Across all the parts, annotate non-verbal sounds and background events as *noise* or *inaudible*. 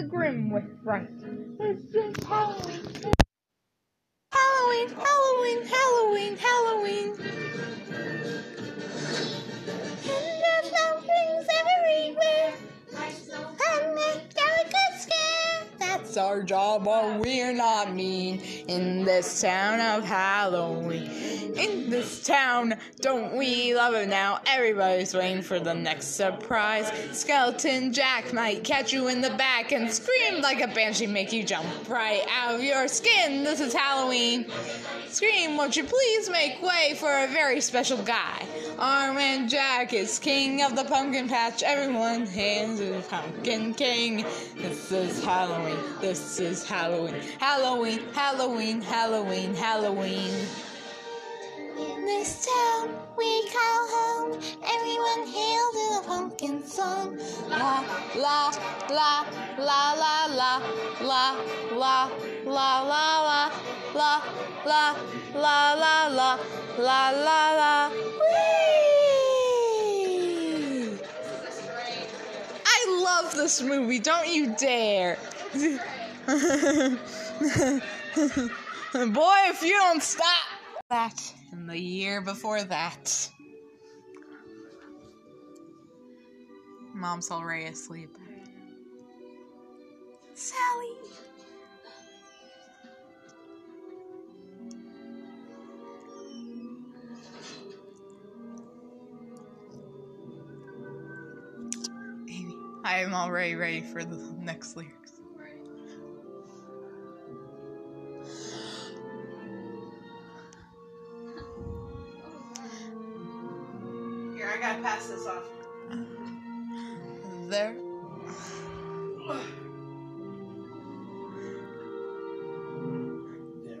the grim with fright. It's just Halloween. Halloween, Halloween, Halloween, Halloween. Our job, but we're not mean in this town of Halloween. In this town, don't we love it now? Everybody's waiting for the next surprise. Skeleton Jack might catch you in the back and scream like a banshee, make you jump right out of your skin. This is Halloween. Scream, won't you please make way for a very special guy? Armand Jack is king of the pumpkin patch. Everyone hands to Pumpkin King. This is Halloween. This is Halloween. Halloween, Halloween, Halloween, Halloween. In this town we call home. Everyone hail to the pumpkin song. La la la la la la la la la la la la la la la la la la la. Whee! I love this movie. Don't you dare. *laughs* Boy, if you don't stop. That and the year before that. Mom's already asleep. Sally. Amy, I am already ready for the next lyrics.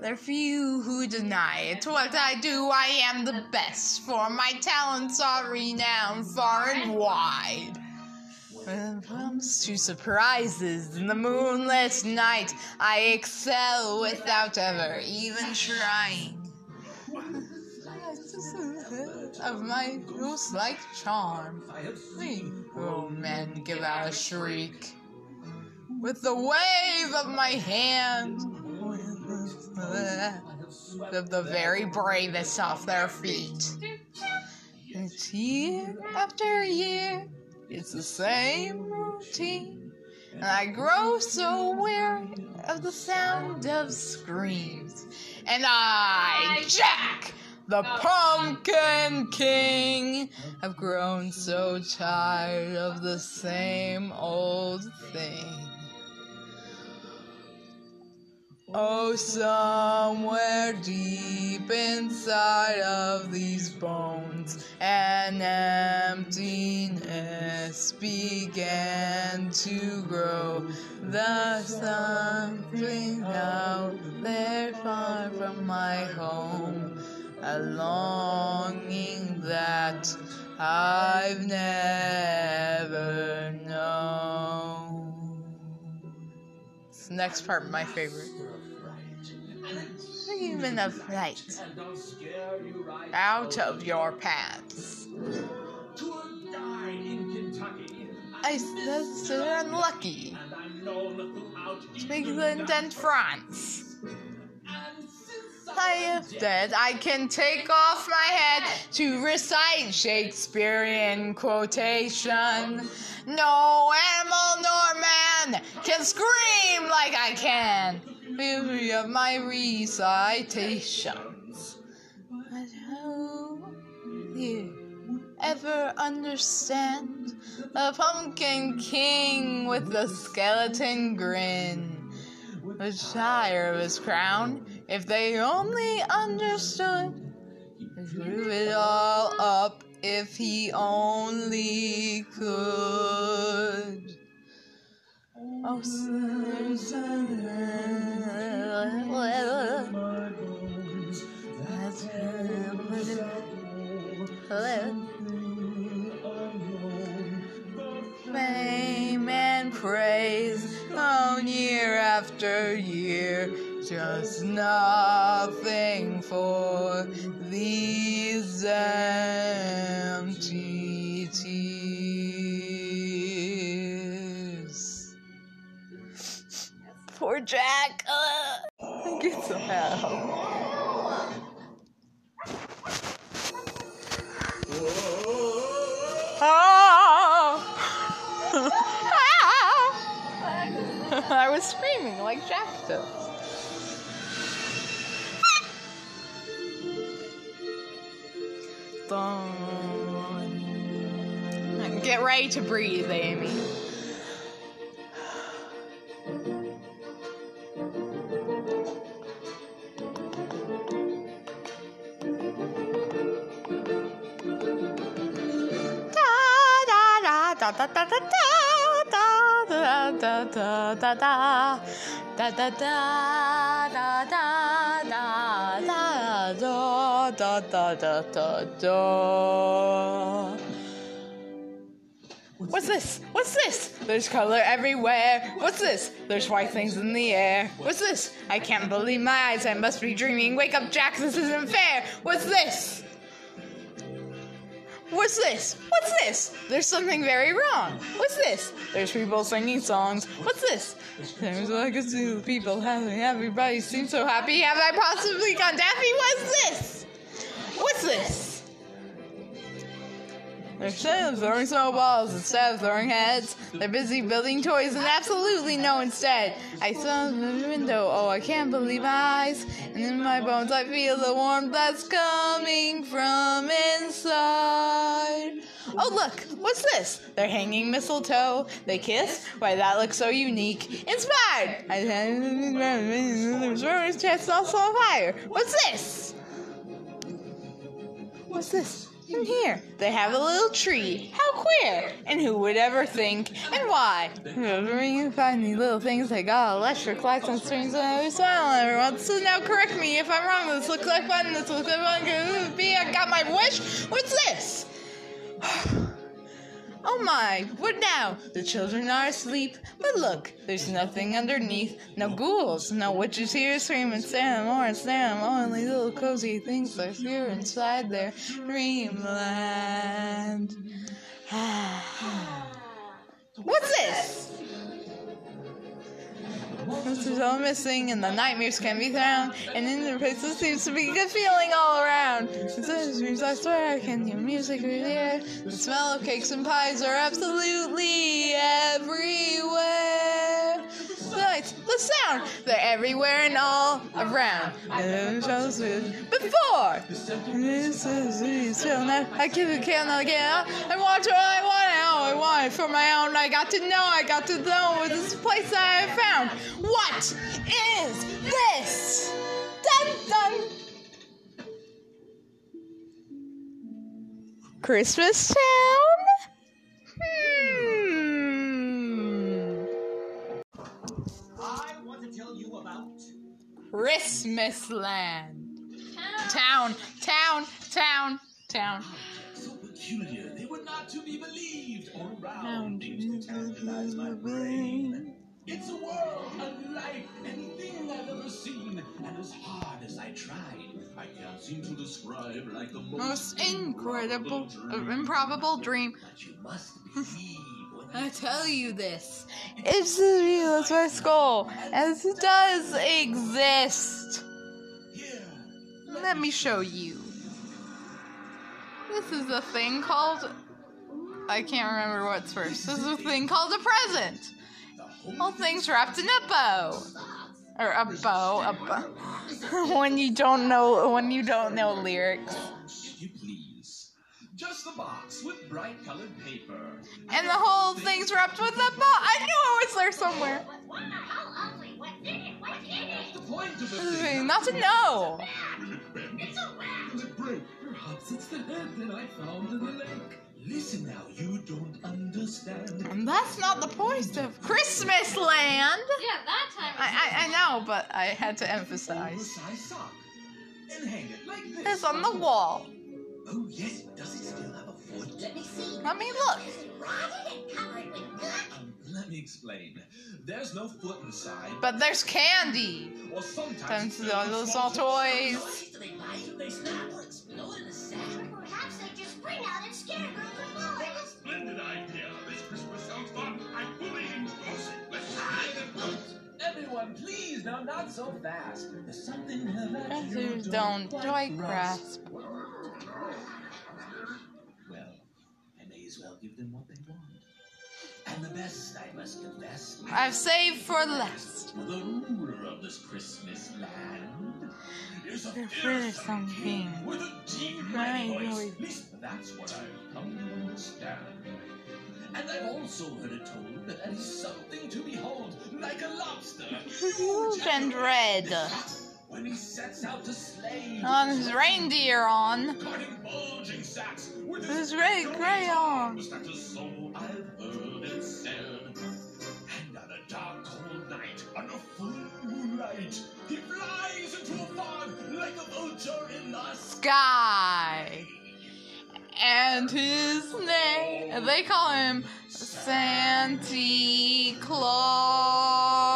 There are few who deny it. What I do, I am the best, for my talents are renowned far and wide. When it comes to surprises in the moonlit night, I excel without ever even trying of my ghost like charm. Oh men give out a shriek. With the wave of my hand, of the very bravest off their feet. It's year after year, it's the same routine. And I grow so weary of the sound of screams. And I, Jack, the Pumpkin King, have grown so tired of the same old thing. Oh, somewhere deep inside of these bones, an emptiness began to grow. The something out there far from my home, a longing that I've never known. This next part, my favorite. Even of flight out of your paths. I said so unlucky. England and France. I dead. I can take off my head to recite Shakespearean quotation. No animal nor man can scream like I can. Weary of my recitations. But how you ever understand a pumpkin king with a skeleton grin? The shire of his crown, if they only understood, drew it all up if he only could. Oh, Fame and praise on year after year, just nothing for these empty tears. Poor Jack. Uh, get some help. Oh! I was screaming like Jack does. Get ready to breathe, Amy. da da da da da da da da da da da da da da da da da da da da da da What's this? What's this? There's color everywhere. What's this? There's white things in the air. What's this? I can't believe my eyes. I must be dreaming. Wake up, Jack. This isn't fair. What's this? What's this? What's this? There's something very wrong. What's this? There's people singing songs. What's this? There's like a zoo people having everybody seems so happy. Have I possibly gone daffy? What's this? What's this? They're throwing snowballs instead of throwing heads. They're busy building toys and absolutely no instead. I saw the window, oh, I can't believe my eyes. And in my bones, I feel the warmth that's coming from inside. Oh, look, what's this? They're hanging mistletoe. They kiss? Why, that looks so unique. Inspired! I *laughs* chest also on fire. What's this? What's this? In here, they have a little tree. How queer! And who would ever think? And why? Whenever you find these little things, they got electric lights and strings, and I smile at everyone. So now correct me if I'm wrong. This looks like fun. This looks like fun. Could be I got my wish. What's this? *sighs* Oh my, what now? The children are asleep. But look, there's nothing underneath. No ghouls, no witches here screaming, and stand more. Only little cozy things are here inside their dreamland. *sighs* What's this? This is all missing, and the nightmares can be found. And in the place, there seems to be a good feeling all around. Dreams, I swear, I can hear music in the air. The smell of cakes and pies are absolutely everywhere. The lights, the sound, they're everywhere and all around. Before, this is now. I can not get out. I want what I want now. I want it for my own. I got to know. I got to know this place I found. What is this? Dun dun. Christmas Town? Christmas Land. Town, town, town, town. so peculiar they were not to be believed. All around to tantalize my brain. It's a world unlike anything I've ever seen, and as hard as I tried, I can't seem to describe like the most, Most incredible, uh, dream. improbable dream. But you must believe I tell you this. It's the real as my skull, as it does exist. Let me show you. This is a thing called. I can't remember what's first. This is a thing called a present. All things wrapped in a bow. Or a bow, a bow. *laughs* when you don't know, when you don't know lyrics. If you please. Just a box with bright colored paper. And the whole thing's wrapped with a bow. I knew it was there somewhere. Wonder how ugly. What's in it? What's in it? The point of the thing. Not to know. It's a rat. Will it break? Perhaps it's the head that I found in the lake. Listen now, you don't understand. And that's not the point of Christmas Land. Yeah, that time. I, I, I know, but I had to emphasize. And hang it like this. It's on the wall. Oh yes, does it still have a foot? Let me see. Let me look. Is it rotted and covered with dirt? Um, let me explain. There's no foot inside. But there's candy. Or sometimes Thanks all those small small toys. Toys do they buy? They snap or explode in a sack. Perhaps they just spring out and scare girls and boys. Splendid idea. This Christmas sounds fun. I fully endorse it. Let's try the everyone, please, now not so fast. There's something that Answers you don't quite quite grasp. Well, as well give them what they want. And the best, I must confess, I've saved for last. the ruler of this Christmas land is a They're fearsome fearsome king king. with a deep Right, voice. voice. At least that's what I've come to understand. And I've also heard it told that he's something to behold, like a lobster. Huge and red. When he sets out to slay On oh, his reindeer on. cutting bulging sacks with His red crayon. That is so I've heard it said. And on a dark cold night, under full moonlight, he flies into a fog like a vulture in the Sky. And his name, they call him Santa Claus.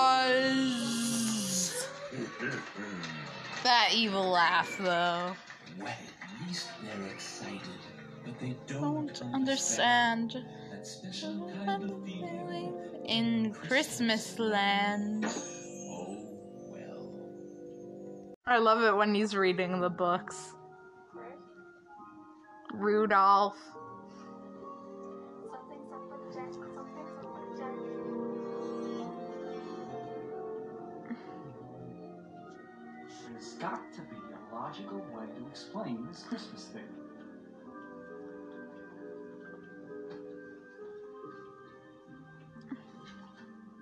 That evil laugh, though. Well, at least they're excited, but they Don't understand. that special kind of feeling. In Christmas land. Oh, well. I love it when he's reading the books. Rudolph. Got to be a logical way to explain this Christmas thing.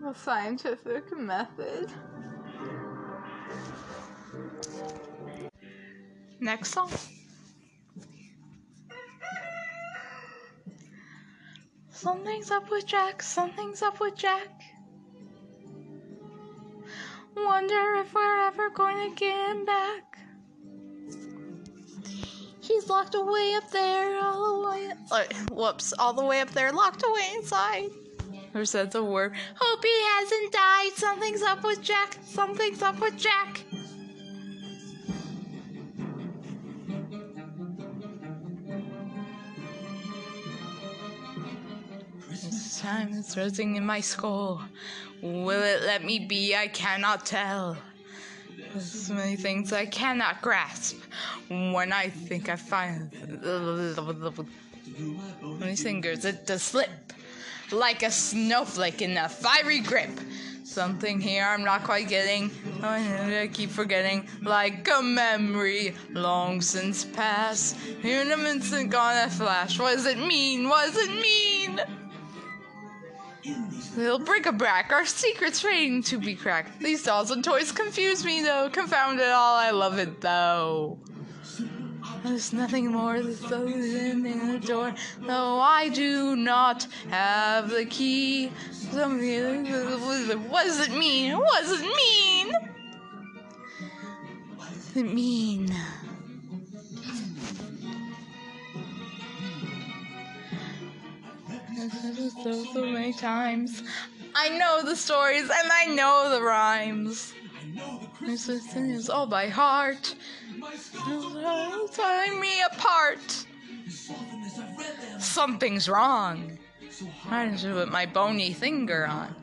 The scientific method. Next song. Something's up with Jack, something's up with Jack. Wonder if we're ever going to get him back. He's locked away up there, all the way. Whoops, all the way up there, locked away inside. Who said the word? Hope he hasn't died. Something's up with Jack. Something's up with Jack. It's rising in my skull. Will it let me be? I cannot tell. There's so many things I cannot grasp. When I think I find many fingers, it does slip like a snowflake in a fiery grip. Something here I'm not quite getting. Oh, I keep forgetting, like a memory long since past. Here in an instant gone a flash. What does it mean? What does it mean? Little bric-a-brac, our secrets waiting to be cracked. These dolls and toys confuse me though, confound it all, I love it though. There's nothing more that's open in the door, though I do not have the key. Does it mean? It mean? What does it mean? *laughs* So, so many times. I know the stories and I know the rhymes. This is all by heart. Tearing me apart. Something's wrong. I should put my bony finger on.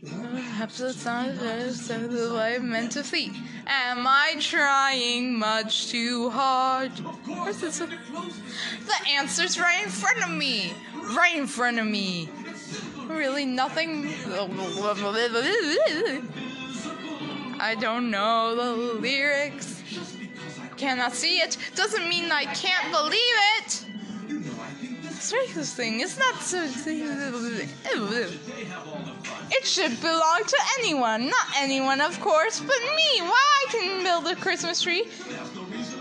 Not just the way I'm meant to see. Am I trying much too hard? Where's this? The answer's right in front of me. Right in front of me. Really nothing. I don't know the lyrics. Cannot see it. Doesn't mean I can't believe it. This thing is not so. It should belong to anyone. Not anyone, of course, but me. Why I can build a Christmas tree?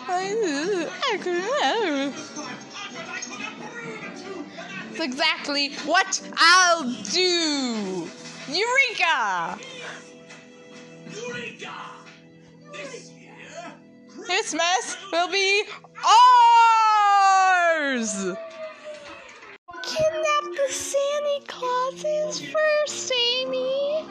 I, I could It's exactly what I'll do. Eureka! Eureka! This year, Christmas will be ours! Kidnap the Santa Clauses first, Amy.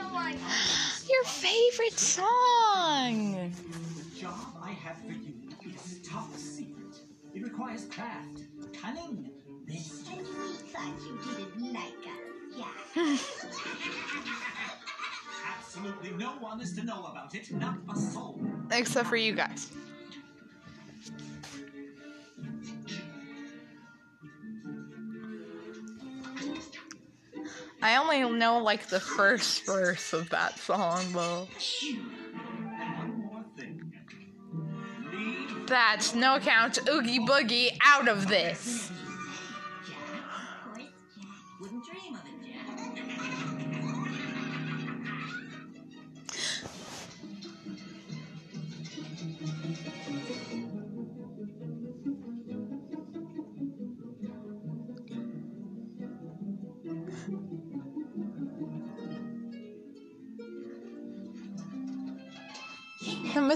Your favorite song. The job I have for you is top secret. It requires craft, cunning, this. And we thought you didn't like us. Yeah. Absolutely no one is to know about it, not a soul. Except for you guys. I only know like the first verse of that song though. That's no count Oogie Boogie out of this.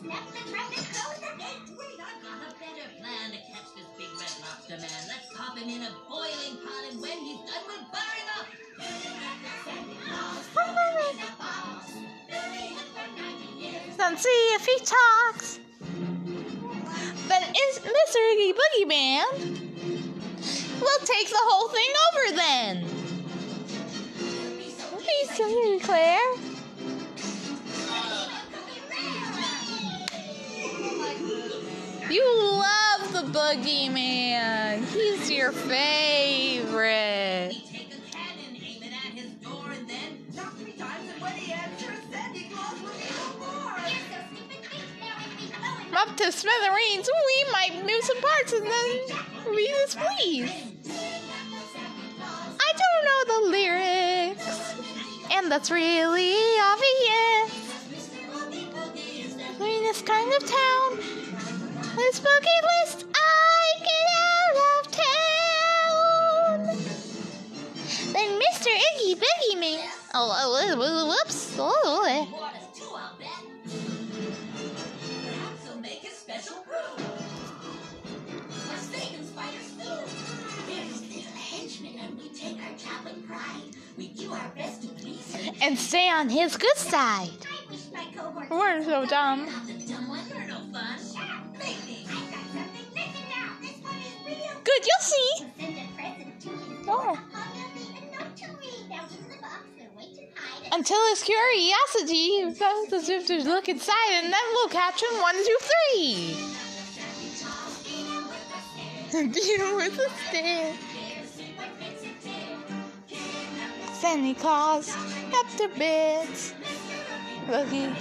we will snap the trap close the gate. Wait, I've got a better plan to catch this big red lobster man. Let's pop him in a boiling pot, and when he's done, we'll bar him up. Then see if he talks. Then is Mr. Oogie Boogie Man. We'll take the whole thing over then. Please, Claire. Stupid, love now if we go and Up to smithereens, we might move some parts and then read this, please. I don't know the lyrics, and that's really obvious. In this kind of town, this bucket list, I get out of town. Then Mr. Iggy Biggy Man. Oh oh, oh, oh, oh, whoops. Oh, oh. oh. More than two, I'll bet. Perhaps he'll make Oh. and hide it. Until his curiosity as if to look inside, and then we'll catch him one, two, three. *laughs* Deal with the stick. Santa Claus, up to bits. Boogie.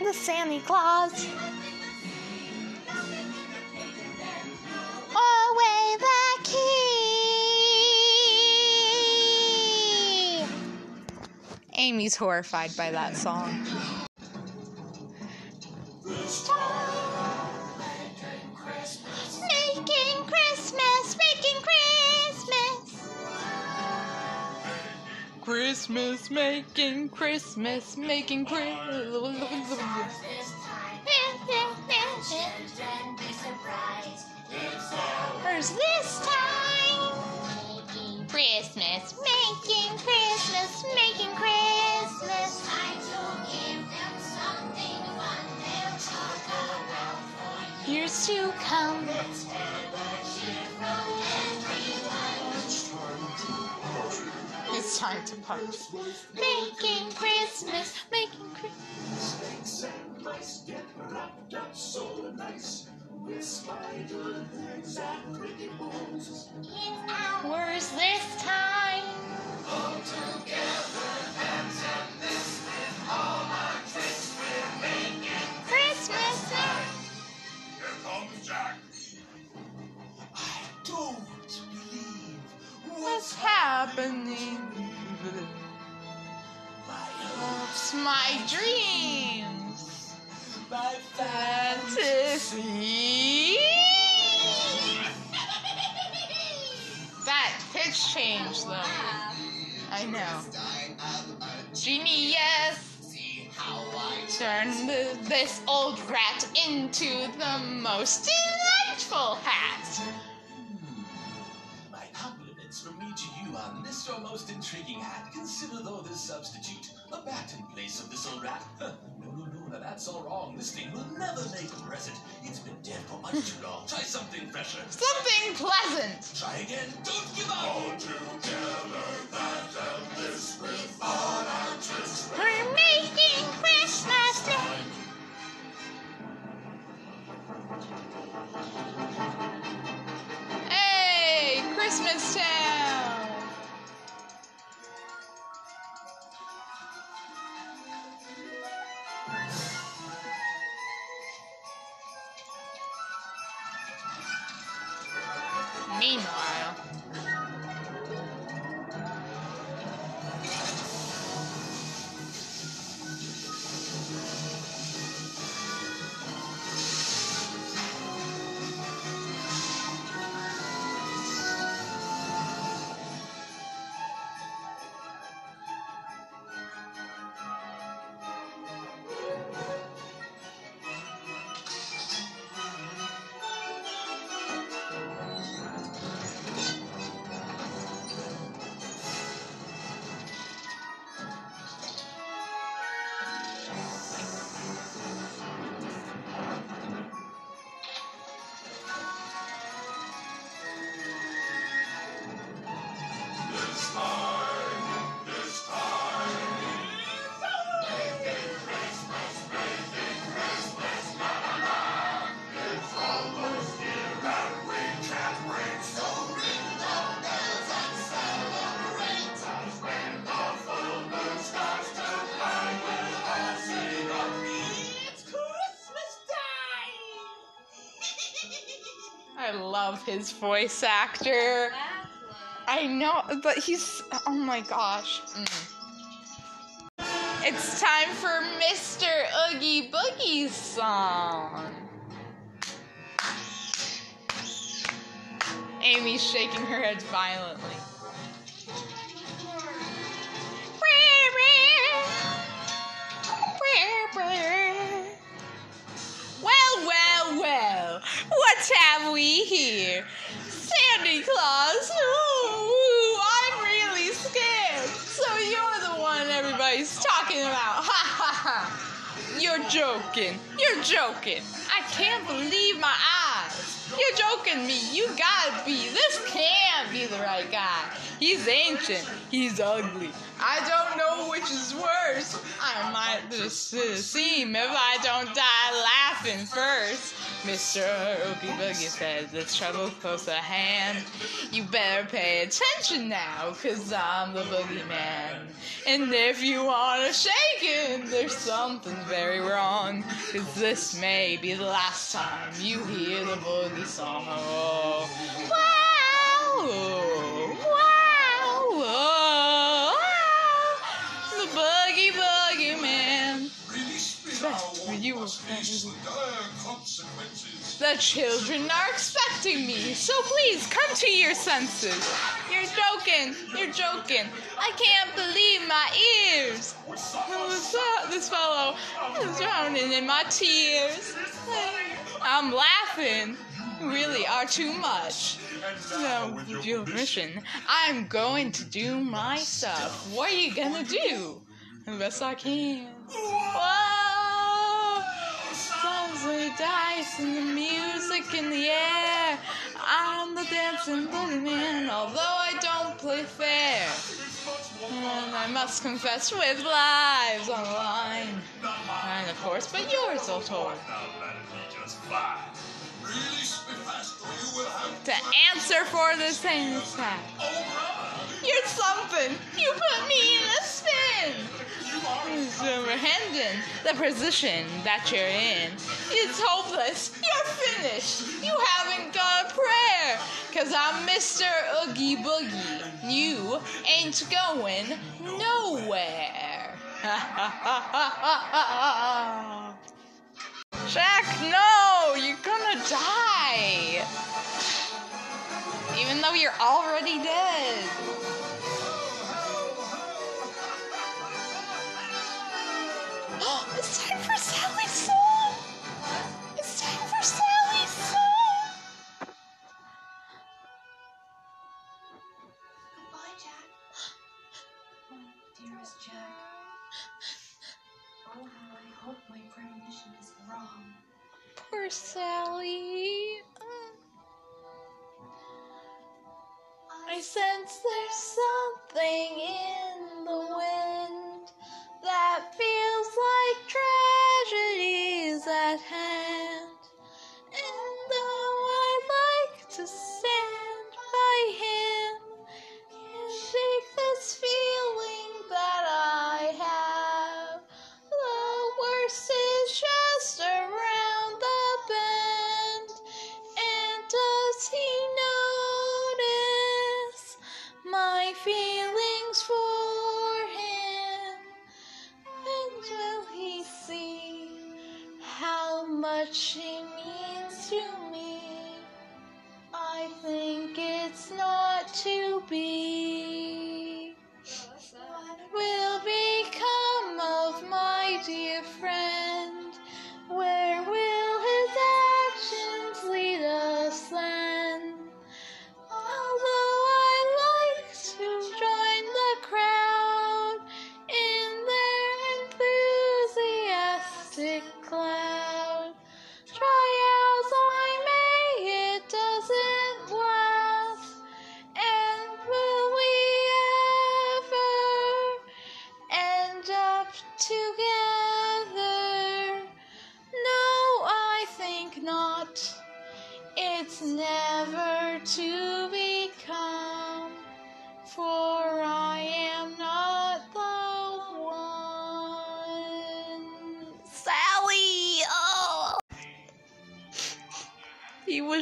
The Santa Claus. Amy's horrified by that song. Making Christmas, making Christmas. Christmas, making Christmas, making Christmas. There's this time. Making Christmas, making Christmas, making Years to come. It's time to punch. Making Christmas, making Christmas. Where's this time? Christmas. What's happening? It's my dreams. my Fantasy. That pitch change, though. I know. genius. Turn this old rat into the most delightful hat. On this your most intriguing hat. Consider though this substitute a bat in place of this old rat. *laughs* Huh, No, no, no, now that's all wrong. This thing will never make a present. It's been dead for much too long. Try something fresher. Something pleasant. Try again. Don't give up. All together, that and this with all our tricks. We're making Christmas Day. Hey, Christmas Town. His voice actor. I know, but he's. Oh my gosh. Mm. It's time for Mr. Oogie Boogie's song. Amy's shaking her head violently. What have we here? Santa Claus. Ooh, I'm really scared. So you're the one everybody's talking about. Ha ha ha. You're joking. You're joking. I can't believe my eyes. You're joking me. You gotta be. This can't be the right guy. He's ancient. He's ugly. I don't know which is worse. I might just uh, seem if I don't die laughing first. Mr. Oogie Boogie says there's trouble close at hand. You better pay attention now, cause I'm the boogeyman. And if you wanna shake it, there's something very wrong. Cause this may be the last time you hear the boogie song. Wow, You the children are expecting me, so please come to your senses. You're joking. You're joking. I can't believe my ears. This fellow is drowning in my tears. I'm laughing. Really are too much. So, with your permission, I'm going to do my stuff. What are you gonna do? The best I can. Whoa! Like dice and the music in the air. I'm the dancing boogeyman, although I don't play fair. And I must confess with lives on the line. And of course, but yours, all told. To answer for the same attack. You're something. You put me in a spin. Superintendent, the position that you're in It's hopeless. You're finished. You haven't got a prayer. Cause I'm Mr. Oogie Boogie. You ain't going nowhere. *laughs* Jack, no! You're gonna die! Even though you're already dead. It's time for Sally's song. It's time for Sally's song. Goodbye, Jack. *gasps* Oh, dearest Jack. Oh, how I hope my premonition is wrong. Poor Sally. I sense there's something in the wind that feels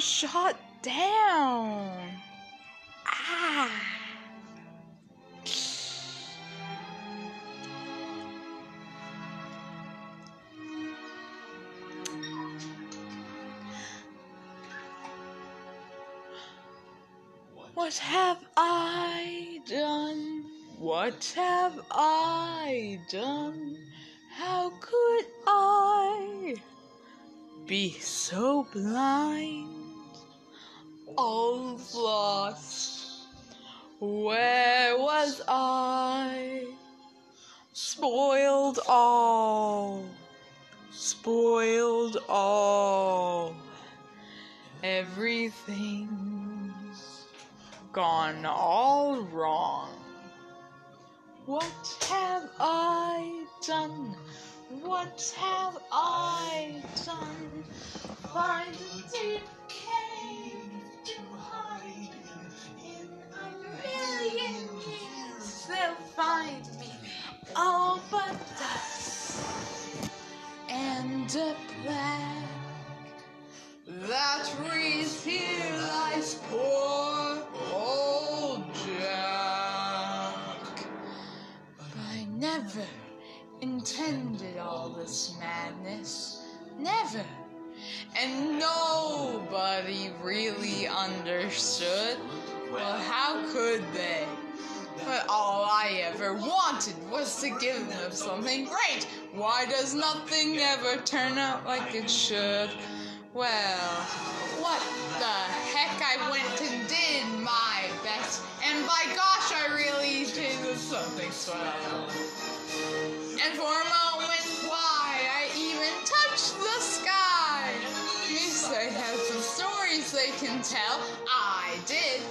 shot down. Ah! What have I done? What have I done? How could I be so blind? All lost. Where was I? Spoiled all. Spoiled all. Everything's gone all wrong. What have I done? What have I done? Find deep find me. All but dust and a plague wanted was to give them something great. Why does nothing ever turn out like it should? Well, what the heck? I went and did my best, and by gosh, I really did something swell. And for a moment, why, I even touched the sky. Yes, they have some stories they can tell. I did.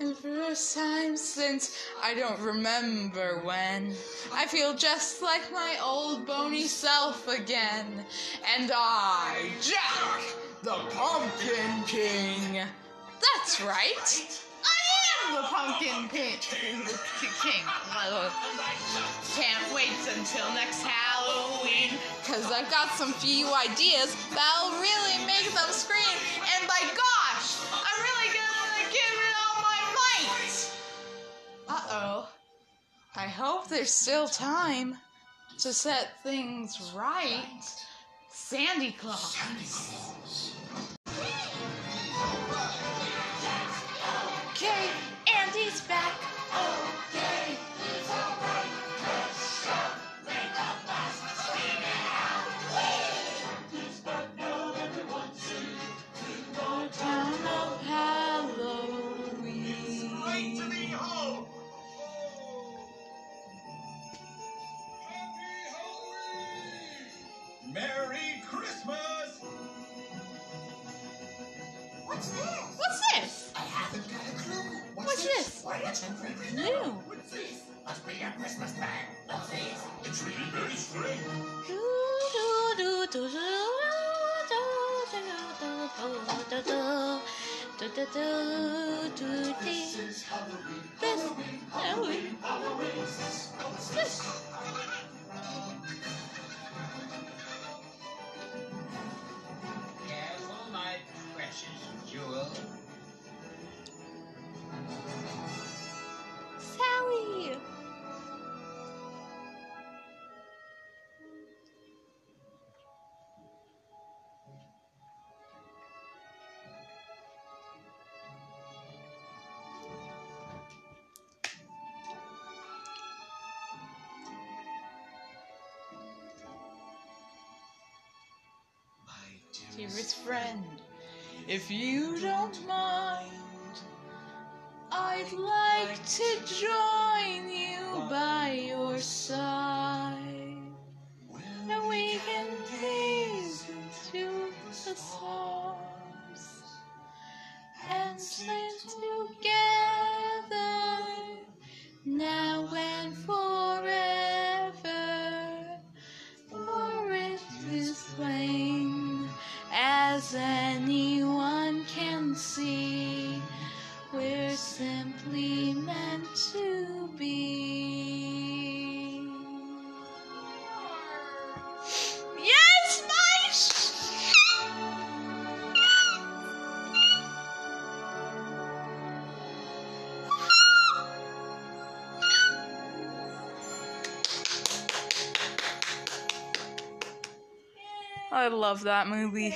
And for the first time since I don't remember when, I feel just like my old bony self again. And I, Jack, the Pumpkin King. That's right. I am the Pumpkin King. King. Can't wait until next Halloween, cause I've got some few ideas that'll really make them scream. And by gosh, I'm really Uh oh. I hope there's still time to set things right. Sandy Claws. Okay, Christmas! What's this? What's this? I haven't got a clue. What's, What's this? this? Why not completely new? What's this? Must be a Christmas bag. What's this? It's really very strange. Do, do, do, do, do. This is Halloween, Halloween, Halloween, Halloween. What's this? Jewel. Sally. My Dearest friend, if you don't mind, I'd like to join you by your side. And we can gaze into the stars and sing together now and forever. See, we're simply meant to be. Yes, I love that movie.